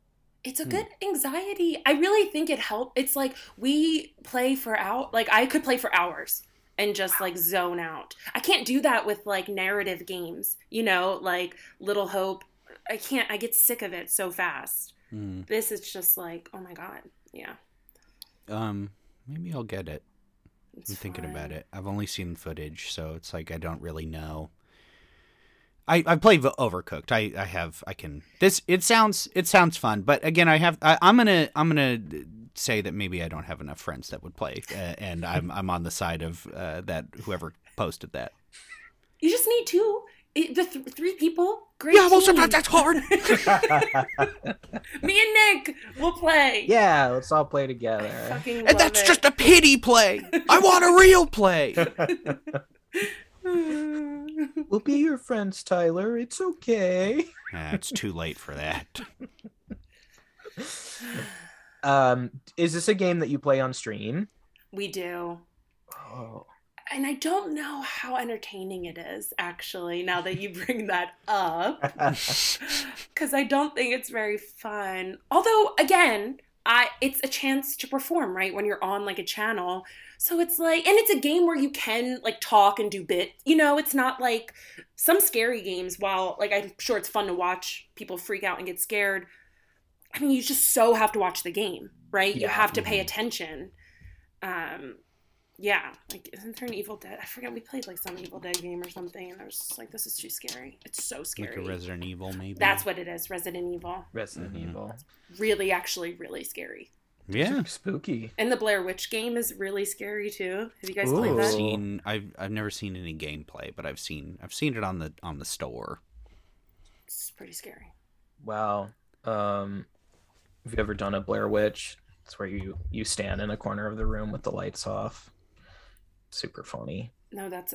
It's a Hmm. good anxiety. I really think it helped. It's like we play for out like I could play for hours and just like zone out. I can't do that with like narrative games, you know, like Little Hope. I can't I get sick of it so fast. Mm. This is just like, oh my god. Yeah. Um, Maybe I'll get it. It's I'm thinking about it. I've only seen footage, so it's like I don't really know. I I played Overcooked. I I have I can this. It sounds it sounds fun, but again, I have I, I'm gonna I'm gonna say that maybe I don't have enough friends that would play, uh, and I'm I'm on the side of uh, that whoever posted that. You just need two. It- the th- three people. Great. Yeah, well, team. sometimes that's hard. Me and Nick will play. yeah, let's all play I together. fucking And love that's it. just a pity play. I want a real play. we'll be your friends, Tyler. It's okay. Ah, it's too late for that. Um, is this a game that you play on stream? we do. Oh, And I don't know how entertaining it is, actually, now that you bring that up. Because I don't think it's very fun. Although, again, I it's a chance to perform, right? When you're on like a channel. So it's like, and it's a game where you can like talk and do bit. You know, it's not like some scary games. While like I'm sure it's fun to watch people freak out and get scared. I mean, you just so have to watch the game, right? You have to pay attention. Um, yeah, like isn't there an Evil Dead? I forget we played like some Evil Dead game or something, and I was just like, this is too scary. It's so scary. Like a Resident Evil, maybe. That's what it is. Resident Evil. Resident Mhm. Evil. Really, actually, really scary. yeah. Spooky. And the Blair Witch game is really scary too. Have you guys played Ooh. I've that? seen I've I've never seen any gameplay, but I've seen I've seen it on the on the store. It's pretty scary. Wow. Um, have you ever done a Blair Witch? It's where you you stand in a corner of the room with the lights off. Super funny. No, that's.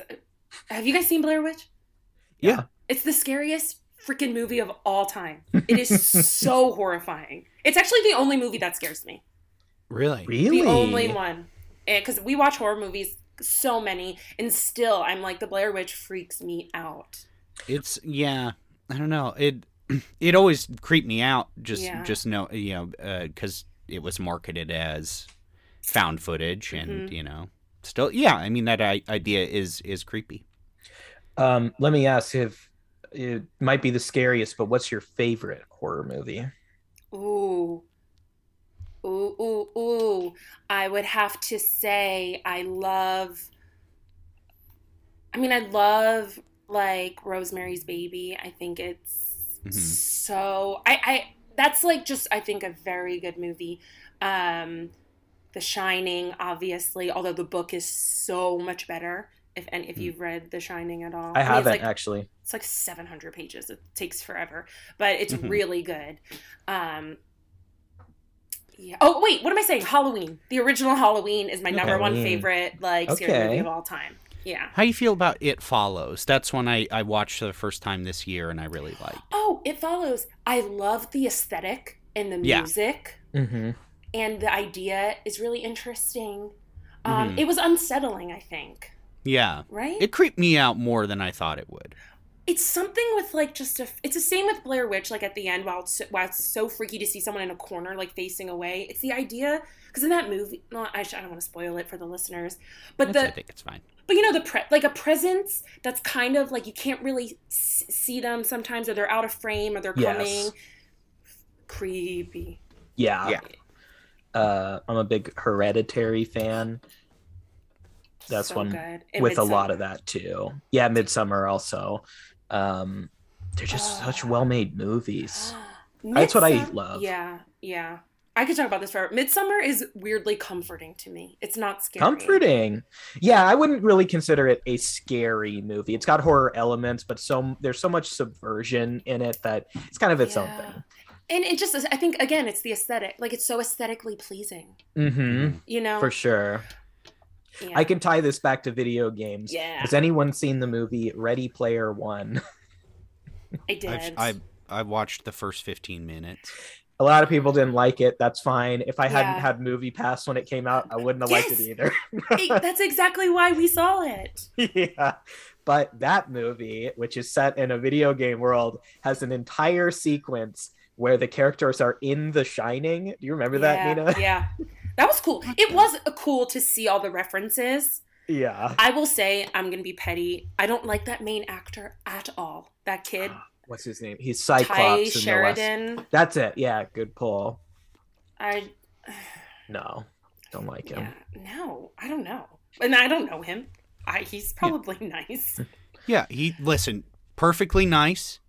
Have you guys seen Blair Witch? Yeah. It's the scariest freaking movie of all time. It is so horrifying. It's actually the only movie that scares me. Really? Really? The only one. Because we watch horror movies, so many, and still, I'm like, the Blair Witch freaks me out. It's yeah. I don't know. It it always creeped me out. Just Yeah. just know you know because it was marketed as found footage, and Mhm. you know still yeah. I mean that I- idea is is creepy. Um, let me ask if it might be the scariest, but what's your favorite horror movie? Ooh. Ooh, ooh, ooh. I would have to say I love I mean I love like Rosemary's Baby. I think it's Mhm. so I I that's like just I think a very good movie. Um The Shining obviously, although the book is so much better. If and if Hmm. you've read The Shining at all. I mean, haven't like- actually. it's like 700 pages it takes forever but it's Mhm. really good um yeah oh wait what am i saying halloween the original halloween is my number one favorite like scary movie of all time yeah How you feel about It Follows? That's one I I watched for the first time this year, and I really liked. oh it follows i love the aesthetic and the Yeah. music Mm-hmm. And the idea is really interesting um Mhm. it was unsettling i think Yeah, right it creeped me out more than I thought it would. it's something with like just a it's the same with blair witch like at the end while it's, so- while it's so freaky to see someone in a corner like facing away it's the idea because in that movie no I, sh- I don't want to spoil it for the listeners but That's- I think it's fine. but you know the pre- like a presence that's kind of like you can't really s- see them sometimes or they're out of frame or they're Yes. coming creepy Yeah. Yeah. Uh, I'm a big Hereditary fan. That's So one with a lot of that too. Yeah, Midsommar also. Um, they're just such Ah. well-made movies. That's what I love. Yeah, yeah. I could talk about this forever. Midsommar is weirdly comforting to me. It's not scary. Comforting. Yeah, I wouldn't really consider it a scary movie. It's got horror elements, but so there's so much subversion in it that it's kind of its own thing. And it just, I think, again, it's the aesthetic. Like, it's so aesthetically pleasing. Mm-hmm. You know? For sure. Yeah. I can tie this back to video games. Yeah. Has anyone seen the movie Ready Player One? I did. I've, I I watched the first fifteen minutes. A lot of people didn't like it. That's fine. If I hadn't had Movie Pass when it came out, I wouldn't have liked it either. Hey, that's exactly why we saw it. yeah. But that movie, which is set in a video game world, has an entire sequence where the characters are in The Shining. Do you remember that, Nina? yeah. That was cool. It was cool to see all the references. yeah. I will say, I'm going to be petty. I don't like that main actor at all. That kid, ah, What's his name? He's Tye Cyclops. in the West. Sheridan. That's it. Yeah. Good pull. I No. Don't like him. Yeah, no, I don't know, and I don't know him. I he's probably nice. Yeah, he listen perfectly nice,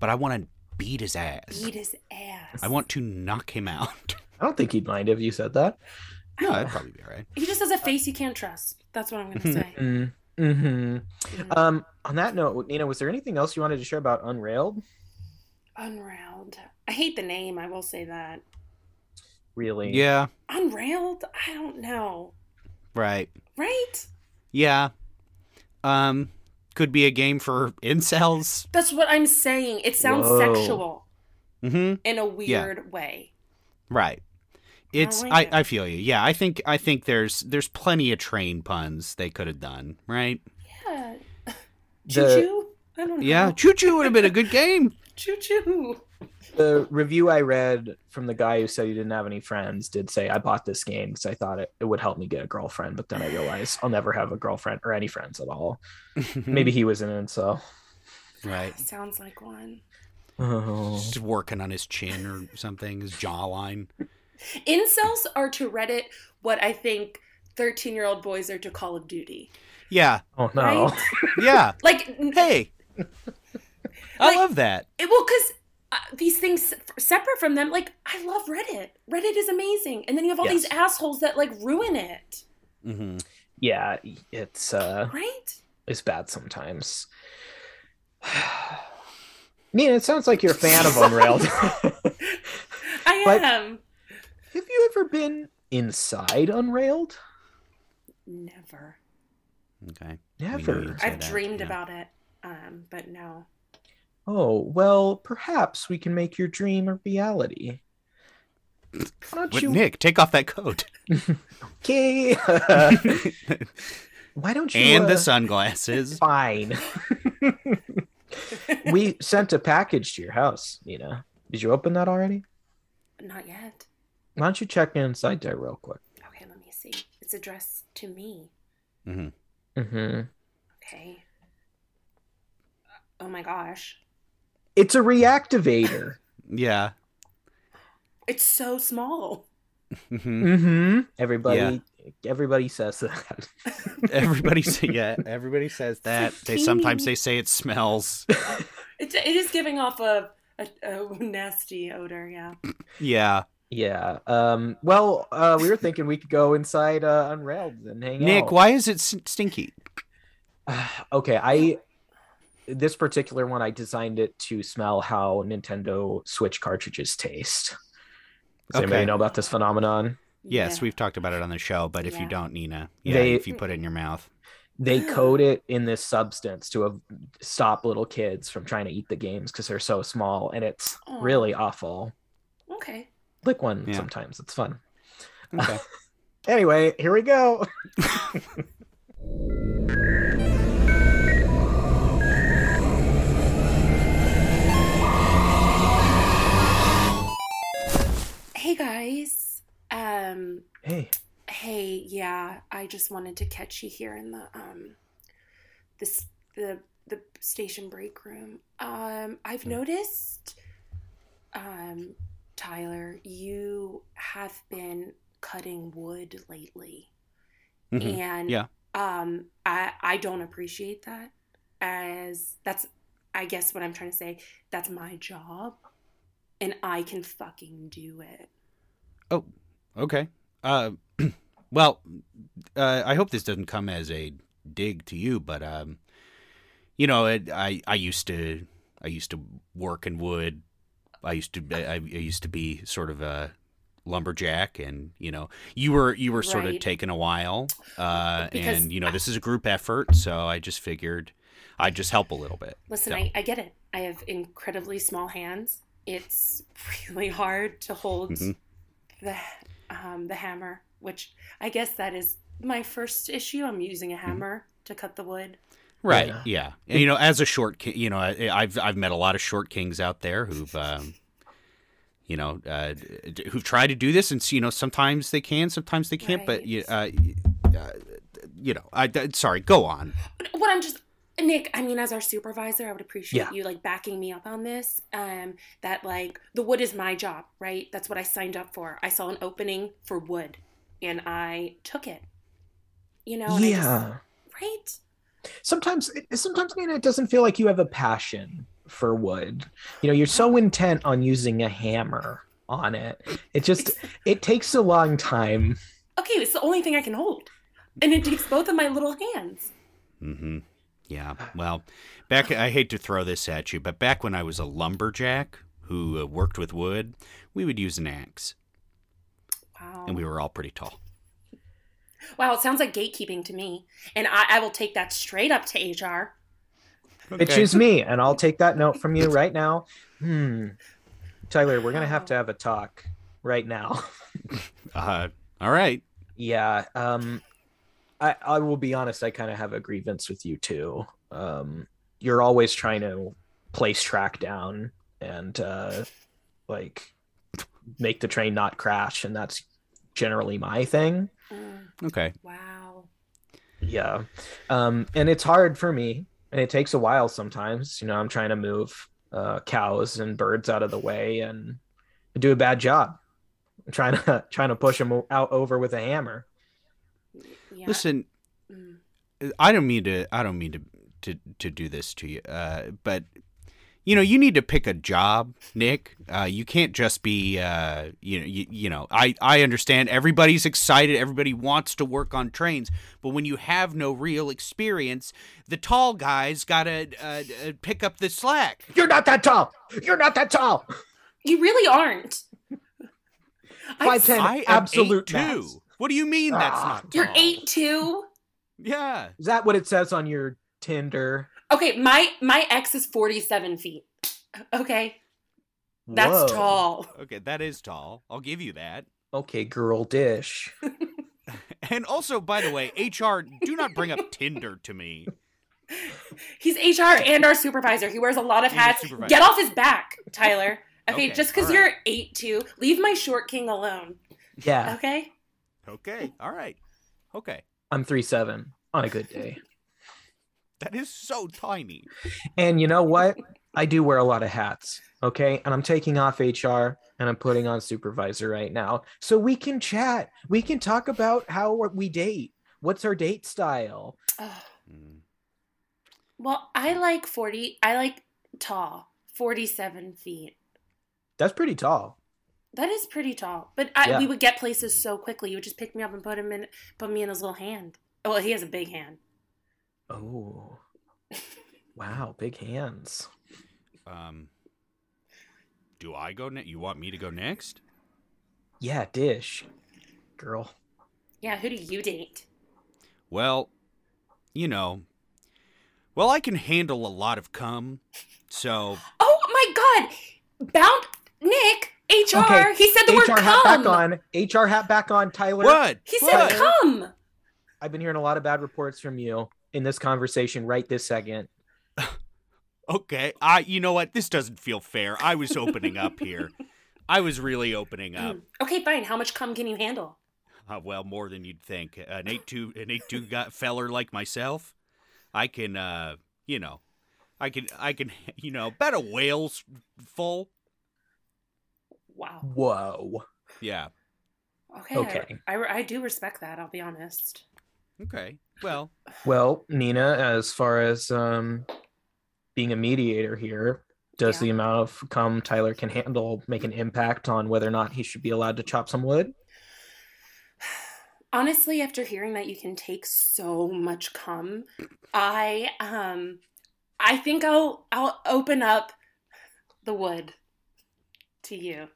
but I want to beat his ass. Beat his ass. I want to knock him out. I don't think he'd mind if you said that. no, that'd probably be all right. He just has a face you can't trust. That's what I'm gonna say. Mm, hmm Um, on that note, Nina, was there anything else you wanted to share about Unrailed? Unrailed. I hate the name. I will say that. Really? Yeah, Unrailed. I don't know. right. Right? Yeah. Um, could be a game for incels. That's what I'm saying. It sounds Whoa. sexual Mm-hmm. in a weird way. Right. It's like I, it. I feel you. Yeah, I think I think there's there's plenty of train puns they could have done, right? Yeah. Choo choo. I don't know. Yeah, Choo Choo would have been a good game. Choo choo. The review I read from the guy who said he didn't have any friends did say I bought this game because I thought it, it would help me get a girlfriend, but then I realized I'll never have a girlfriend or any friends at all. Maybe he was in it, so. right. Sounds like one. Oh. Just working on his chin or something, his jawline. Incels are to Reddit what I think 13 year old boys are to Call of Duty. Yeah, Oh no. Right? yeah. Like, Hey, I Like- love that. it, well, because uh, these things separate from them, like, I love Reddit. Reddit is amazing. And then you have all Yes. these assholes that, like, ruin it. Mm-hmm. Yeah, it's uh Right? it's bad sometimes. Nina, it sounds like you're a fan of Unrailed. I But- am. have you ever been inside Unrailed? Never. Okay. Never. I've that, dreamed yeah. about it, um, but no. Oh, well, perhaps we can make your dream a reality. Why don't What, you Nick, take off that coat Okay. Why don't you and uh, the sunglasses. fine. we sent a package to your house, Nina. Did you open that already? Not yet. Why don't you check inside there real quick? Okay, let me see. It's addressed to me. Mm-hmm. Mm-hmm. Okay. Oh my gosh. It's a reactivator. Yeah. It's so small. hmm mm-hmm. Everybody, everybody says that. Everybody say yeah. Everybody says that. They sometimes they say it smells. It, it is giving off a, a, a nasty odor, yeah. Yeah. yeah. Um. Well, uh, we were thinking we could go inside uh, Unrailed and hang Nick, out. Nick, why is it s- stinky? okay, I this particular one I designed it to smell how Nintendo Switch cartridges taste. Does anybody know about this phenomenon? Yes, Yeah. we've talked about it on the show, but if you don't, Nina, yeah, They- if you put it in your mouth. They coat it in this substance to stop little kids from trying to eat the games because they're so small, and it's Aw. really awful. Okay. Lick one Yeah. sometimes; it's fun. Okay. Anyway, here we go. Hey guys. Um Hey, hey, yeah, I just wanted to catch you here in the um this the the station break room. Um I've noticed um Tyler, you have been cutting wood lately. Mhm. And Yeah. um I I don't appreciate that as that's I guess what I'm trying to say, that's my job and I can fucking do it. Oh, okay. Uh, well, uh, I hope this doesn't come as a dig to you, but um, you know, it, I I used to I used to work in wood. I used to I, I used to be sort of a lumberjack, and you know, you were you were sort of taking a while, uh, and you know, this is a group effort, so I just figured I'd just help a little bit. Listen, So- I, I get it. I have incredibly small hands. It's really hard to hold Mhm. The um, the hammer, which I guess that is my first issue. I'm using a hammer to cut the wood. Right. Yeah. Yeah. And, you know, as a short, ki- you know, I, I've I've met a lot of short kings out there who've, um, you know, uh, who've tried to do this, and you know, sometimes they can, sometimes they can't. But you, uh, uh, you know, I, I- sorry. Go on. What I'm just Nick, I mean, as our supervisor, I would appreciate Yeah. you like backing me up on this. Um, that like the wood is my job, right? That's what I signed up for. I saw an opening for wood. and I took it. You know, yeah. just- right? sometimes sometimes Nina, it doesn't feel like you have a passion for wood you know you're so intent on using a hammer on it it just it takes a long time Okay, it's the only thing I can hold. And it takes both of my little hands. Mm-hmm. Yeah. Well, back I hate to throw this at you, but back when I was a lumberjack who uh, worked with wood, we would use an axe, Wow. and we were all pretty tall. Wow, it sounds like gatekeeping to me. And I, I will take that straight up to HR. it choose me and i'll take that note from you right now hmm tyler we're gonna have to have a talk right now Uh, all right. yeah um i i will be honest i kind of have a grievance with you too. Um you're always trying to place track down and uh like make the train not crash and that's generally my thing. Mm, Okay. wow. yeah. Um and it's hard for me and it takes a while sometimes you know i'm trying to move uh cows and birds out of the way and I do a bad job. I'm trying to trying to push them out over with a hammer Yeah. Listen, Mm. I don't mean to. I don't mean to to to do this to you. Uh, but you know, you need to pick a job, Nick. Uh, you can't just be. Uh, you know, you, you know. I I understand. Everybody's excited. Everybody wants to work on trains. But when you have no real experience, the tall guys gotta uh, uh, pick up the slack. you're not that tall you're not that tall You really aren't. I'm 5'10". I am absolute eight max. two. What do you mean that's Ah. not? You're eight two. Yeah. is that what it says on your tinder Okay, my my ex is forty seven feet. Okay, that's Whoa. tall. Okay, that is tall. I'll give you that. okay girl dish And also, by the way, HR, do not bring up Tinder to me. He's HR and our supervisor. He wears a lot of And hats. Get off his back, Tyler. Okay, Okay, just because all you're eight two, leave my short king alone. yeah Okay. Okay, all right. Okay. i'm three seven on a good day That is so tiny. And you know what? I do wear a lot of hats. Okay. And I'm taking off HR and I'm putting on supervisor right now. So we can chat. We can talk about how we date. What's our date style? Mm. Well, I like forty. I like tall, forty seven feet. That's pretty tall. That is pretty tall. But I, Yeah. we would get places so quickly. You would just pick me up and put him in, put me in his little hand. Oh, well, he has a big hand. Oh. Wow. Big hands. Um, do I go next? You want me to go next? Yeah. Dish. Girl. Yeah. Who do you date? Well, you know, well, I can handle a lot of cum, so Oh my God! Bound Nick HR. Okay, He said the word HR hat back on. HR hat back on, Tyler. what? He What? said come. I've been hearing a lot of bad reports from you in this conversation right this second. Okay, I. You know what? This doesn't feel fair. I was opening up here. I was really opening up. Mm. Okay, fine. How much cum can you handle? Uh, well, more than you'd think. An eight two, an eight two got feller like myself, I can, uh, you know, I can, I can, you know, bet a whale's full. Wow. Whoa. Yeah. Okay. I- Okay. I, I, do respect that. I'll be honest. Okay. Well, Well, Nina, as far as um, being a mediator here, does Yeah. the amount of cum Tyler can handle make an impact on whether or not he should be allowed to chop some wood? Honestly, after hearing that you can take so much cum, I um I think I'll I'll open up the wood to you.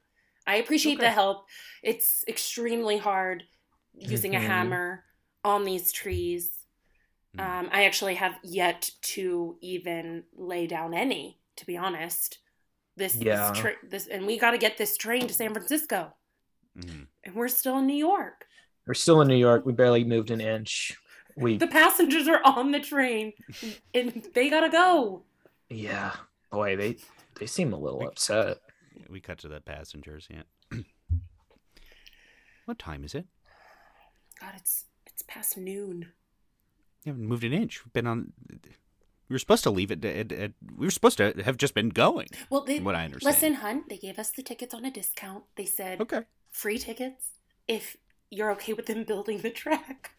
I appreciate the help. It's extremely hard using Mhm. a hammer on these trees. Mm. Um, I actually have yet to even lay down any, to be honest. This, Yeah. this, tra- this, and we got to get this train to San Francisco, mhm. and we're still in New York. We're still in New York. We barely moved an inch. We The passengers are on the train, and they gotta go. yeah, boy, they they seem a little upset. We cut to the passengers. Yeah. what time is it? God, it's it's past noon. We haven't moved an inch. We've been on. We were supposed to leave it. At, at, we were supposed to have just been going. Well, they what I understand. listen, hun. They gave us the tickets on a discount. They said Okay. free tickets if you're okay with them building the track.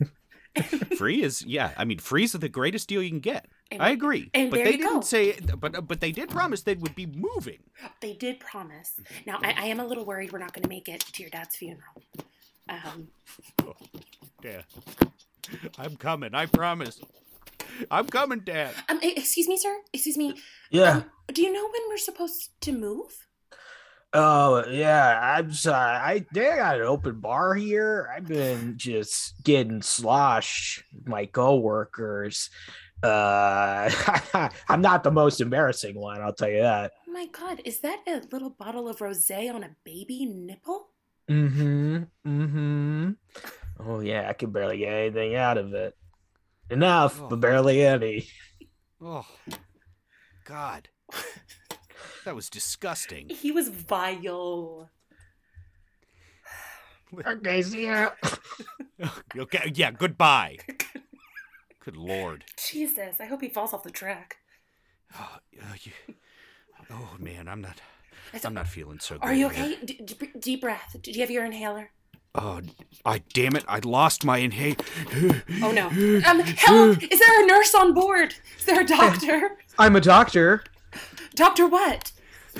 Free is yeah. I mean, free is the greatest deal you can get. And- I agree. and but there they you didn't go. say. But but they did promise they would be moving. They did promise. Now, I, I am a little worried we're not going to make it to your dad's funeral. Um, Yeah, I'm coming. I promise. I'm coming, Dad. um, excuse me, sir. Excuse me. Yeah. Um, do you know when we're supposed to move? Oh yeah, I'm sorry. I they got an open bar here. I've been just getting sloshed my coworkers. Uh, I'm not the most embarrassing one, I'll tell you that. Oh my God, is that a little bottle of rosé on a baby nipple? Mm-hmm. Mm-hmm. Oh yeah, I can barely get anything out of it. Enough, Oh. but barely any. Oh, God, that was disgusting. He was vile. Okay, see ya. Okay, yeah. Goodbye. Good lord. Jesus, I hope he falls off the track. Oh, uh, you- oh, man, I'm not. I I'm not feeling so good. Are you okay? D- d- deep breath. Do you have your inhaler? Oh, I damn it! I lost my inhale. Oh no. Um, help! Is there a nurse on board? Is there a doctor? I'm a doctor, Doctor what?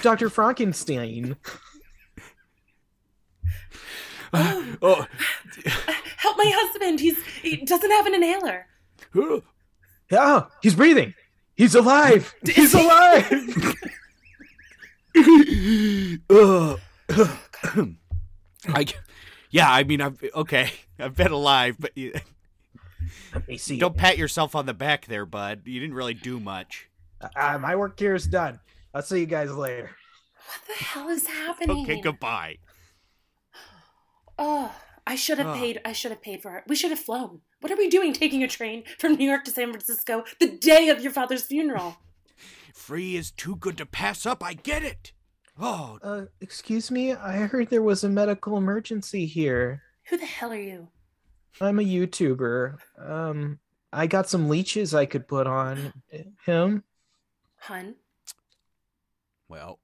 Dr. Frankenstein. oh, Help my husband. He's he doesn't have an inhaler. Yeah, he's breathing. He's alive. He's alive. uh, I, yeah, I mean, I've okay. I've been alive, but you, Let me see. don't pat yourself on the back there, bud. You didn't really do much. Uh, my work here is done. I'll see you guys later. What the hell is happening? Okay, goodbye. Oh, I should have Ugh. paid. I should have paid for it. We should have flown. What are we doing taking a train from New York to San Francisco the day of your father's funeral? Free is too good to pass up. I get it. Oh, Uh, excuse me. I heard there was a medical emergency here. Who the hell are you? I'm a YouTuber. Um, I got some leeches I could put on him. Hun? well.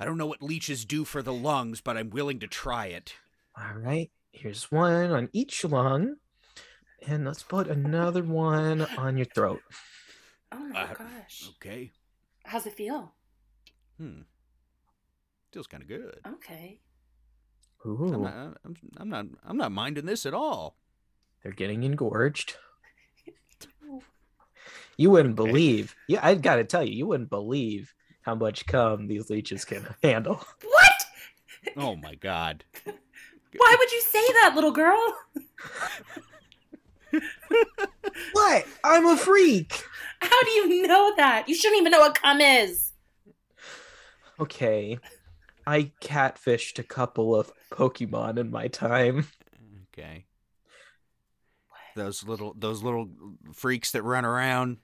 I don't know what leeches do for the lungs, but I'm willing to try it. All right. Here's one on each lung. And let's put another one on your throat. Oh my Uh, gosh. Okay. How's it feel? Hmm. Feels kind of good. Okay. I'm Ooh, not, I'm, I'm not. I'm not minding this at all. they're getting engorged. You wouldn't believe. Yeah, I gotta tell you, you wouldn't believe how much cum these leeches can handle. What? Oh my god. Why would you say that, little girl? What? I'm a freak. How do you know that? You shouldn't even know what cum is. Okay. I catfished a couple of Pokemon in my time. Okay. Those little those little freaks that run around.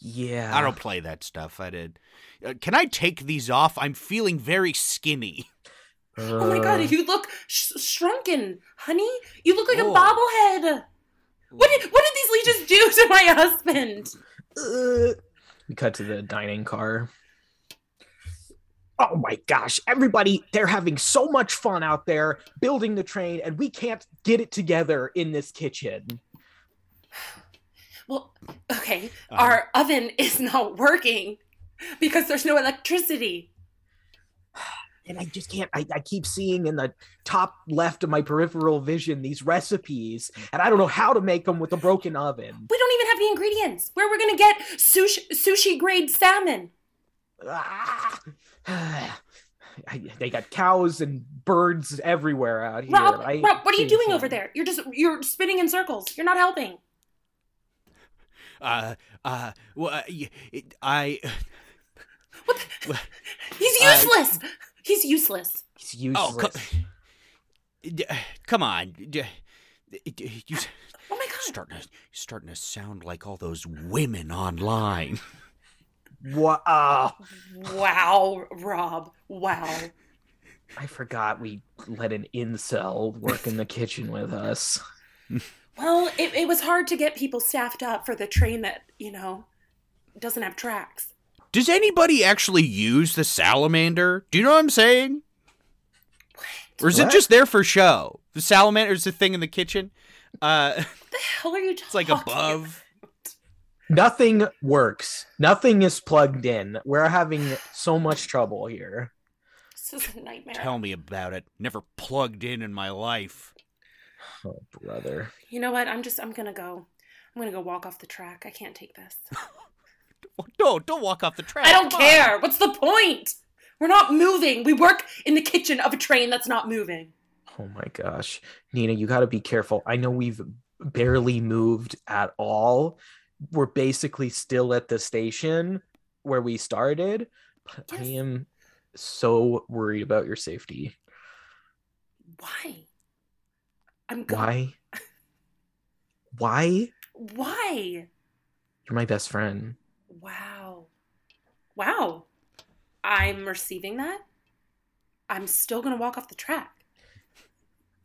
Yeah. I don't play that stuff. I did. Uh, can I take these off? I'm feeling very skinny. Oh my god, Uh, you look sh- shrunken, honey. You look like Oh. a bobblehead. What did what did these leeches do to my husband? Uh, we cut to the dining car. Oh my gosh, everybody, they're having so much fun out there building the train, and we can't get it together in this kitchen. Well, okay, Uh-huh. our oven is not working because there's no electricity. And I just can't, I, I keep seeing in the top left of my peripheral vision these recipes, and I don't know how to make them with a broken oven. We don't even have the ingredients. Where we're gonna get sushi sushi grade salmon? Ah. I, they got cows and birds everywhere out here. Rob, I Rob, what are you can't doing over there? You're just you're spinning in circles. You're not helping. Uh, uh, well, uh, y- it- I. He's Uh, useless. He's useless. He's oh, useless. Oh, uh, come, come on. D- uh, d- You ah, Oh my god. starting to starting to sound like all those women online. What? Uh, Wow, Rob. Wow. I forgot we let an incel work in the kitchen with us. Well, it, it was hard to get people staffed up for the train that, you know, doesn't have tracks. Does anybody actually use the salamander? Do you know what I'm saying? Or is it just there for show? The salamander is the thing in the kitchen. Uh, What the hell are you talking it's like above. Nothing works. Nothing is plugged in. We're having so much trouble here. This is a nightmare. Tell me about it. Never plugged in in my life. Oh, brother. You know what? I'm just I'm gonna go. I'm gonna go walk off the track. I can't take this. No, don't walk off the track. I don't Come on. care. What's the point? We're not moving. We work in the kitchen of a train that's not moving. Oh my gosh. Nina, you got to be careful. I know we've barely moved at all. We're basically still at the station where we started, but I am so worried about your safety. Why? I'm go- Why? Why? Why? You're my best friend. Wow. Wow. I'm receiving that. I'm still gonna walk off the track.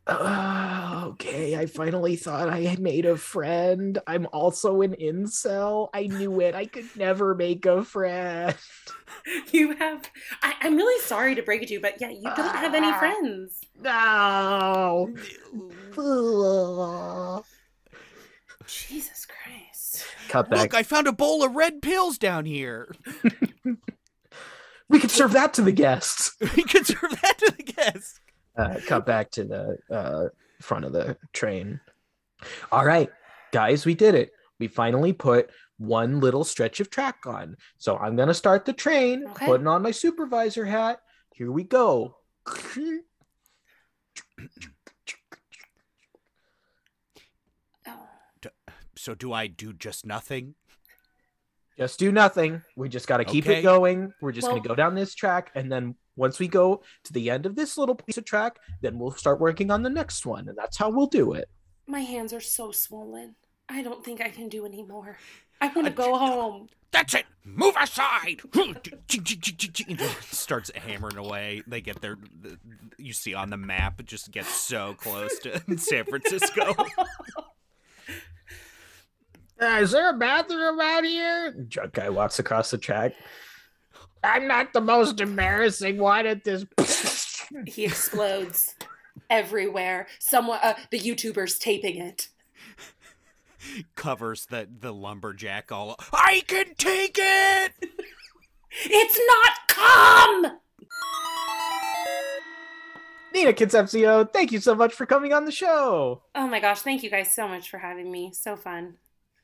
Oh, okay. I finally thought I had made a friend. I'm also an incel. I knew it. I could never make a friend. You have. I, I'm really sorry to break it to you, but yeah, you don't have any Ah. friends. No. Jesus Christ. Cut back. Look, I found a bowl of red pills down here. we could serve that to the guests. we could serve that to the guests. Uh, cut back to the uh, front of the train. All right, guys, we did it. We finally put one little stretch of track on. So I'm going to start the train, Okay. putting on my supervisor hat. Here we go. So do I do just nothing? Just do nothing. We just got to keep Okay. it going. We're just going to go down this track. And then once we go to the end of this little piece of track, then we'll start working on the next one. And that's how we'll do it. My hands are so swollen. I don't think I can do anymore. I want to go home. That's it. Move aside. Starts hammering away. They get there. You see on the map, it just gets so close to San Francisco. Uh, is there a bathroom out here? Drunk guy walks across the track. I'm not the most embarrassing one at this. He explodes everywhere. Someone, uh, the YouTuber's taping it. Covers the the lumberjack all. I can take it. It's not come. Nina Concepcion, thank you so much for coming on the show. Oh my gosh! Thank you guys so much for having me. So fun.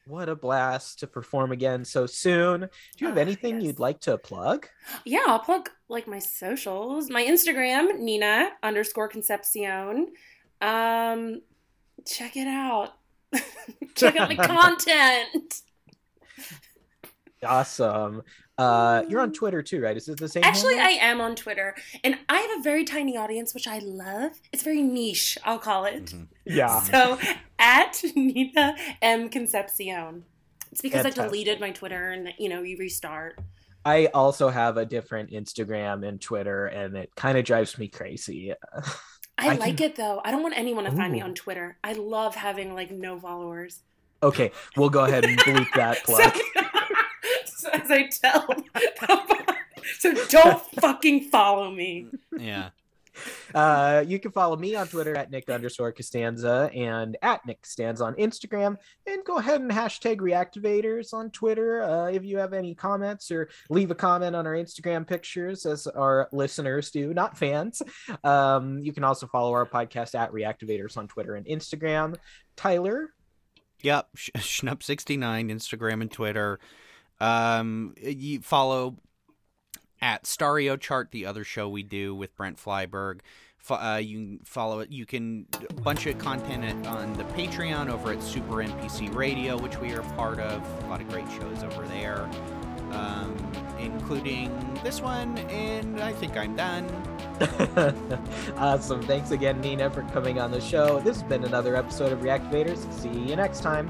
What a blast to perform again so soon. Do you have Ah, anything yes. you'd like to plug? Yeah, I'll plug like my socials. My Instagram, Nina underscore Concepcion. Um, check it out. check out my content. Awesome. Uh, you're on Twitter too, right? Is it the same? Actually, I am on Twitter, and I have a very tiny audience, which I love. It's very niche, I'll call it. Mhm. yeah. So at Nina M Concepcion. It's because Fantastic. I deleted my Twitter, and you know you restart. I also have a different Instagram and Twitter, and it kind of drives me crazy. I, I like can- it though. I don't want anyone to find me on Twitter. I love having like no followers. Okay, we'll go ahead and bleep that So, plug. so as I tell, so don't fucking follow me. Yeah. Uh, you can follow me on Twitter at Nick underscore Costanza and at Nick Costanza on Instagram. And go ahead and hashtag Reactivators on Twitter uh, if you have any comments or leave a comment on our Instagram pictures as our listeners do, not fans. Um, you can also follow our podcast at Reactivators on Twitter and Instagram. Tyler, Yep, Schnup69, Instagram and Twitter. Um, you follow at Stario Chart, the other show we do with Brent Flyberg. Uh, you can follow it. You can a bunch of content on the Patreon over at Super NPC Radio, which we are part of. A lot of great shows over there, um, including this one. And I think I'm done. awesome. Thanks again, Nina, for coming on the show. This has been another episode of Reactivators. See you next time.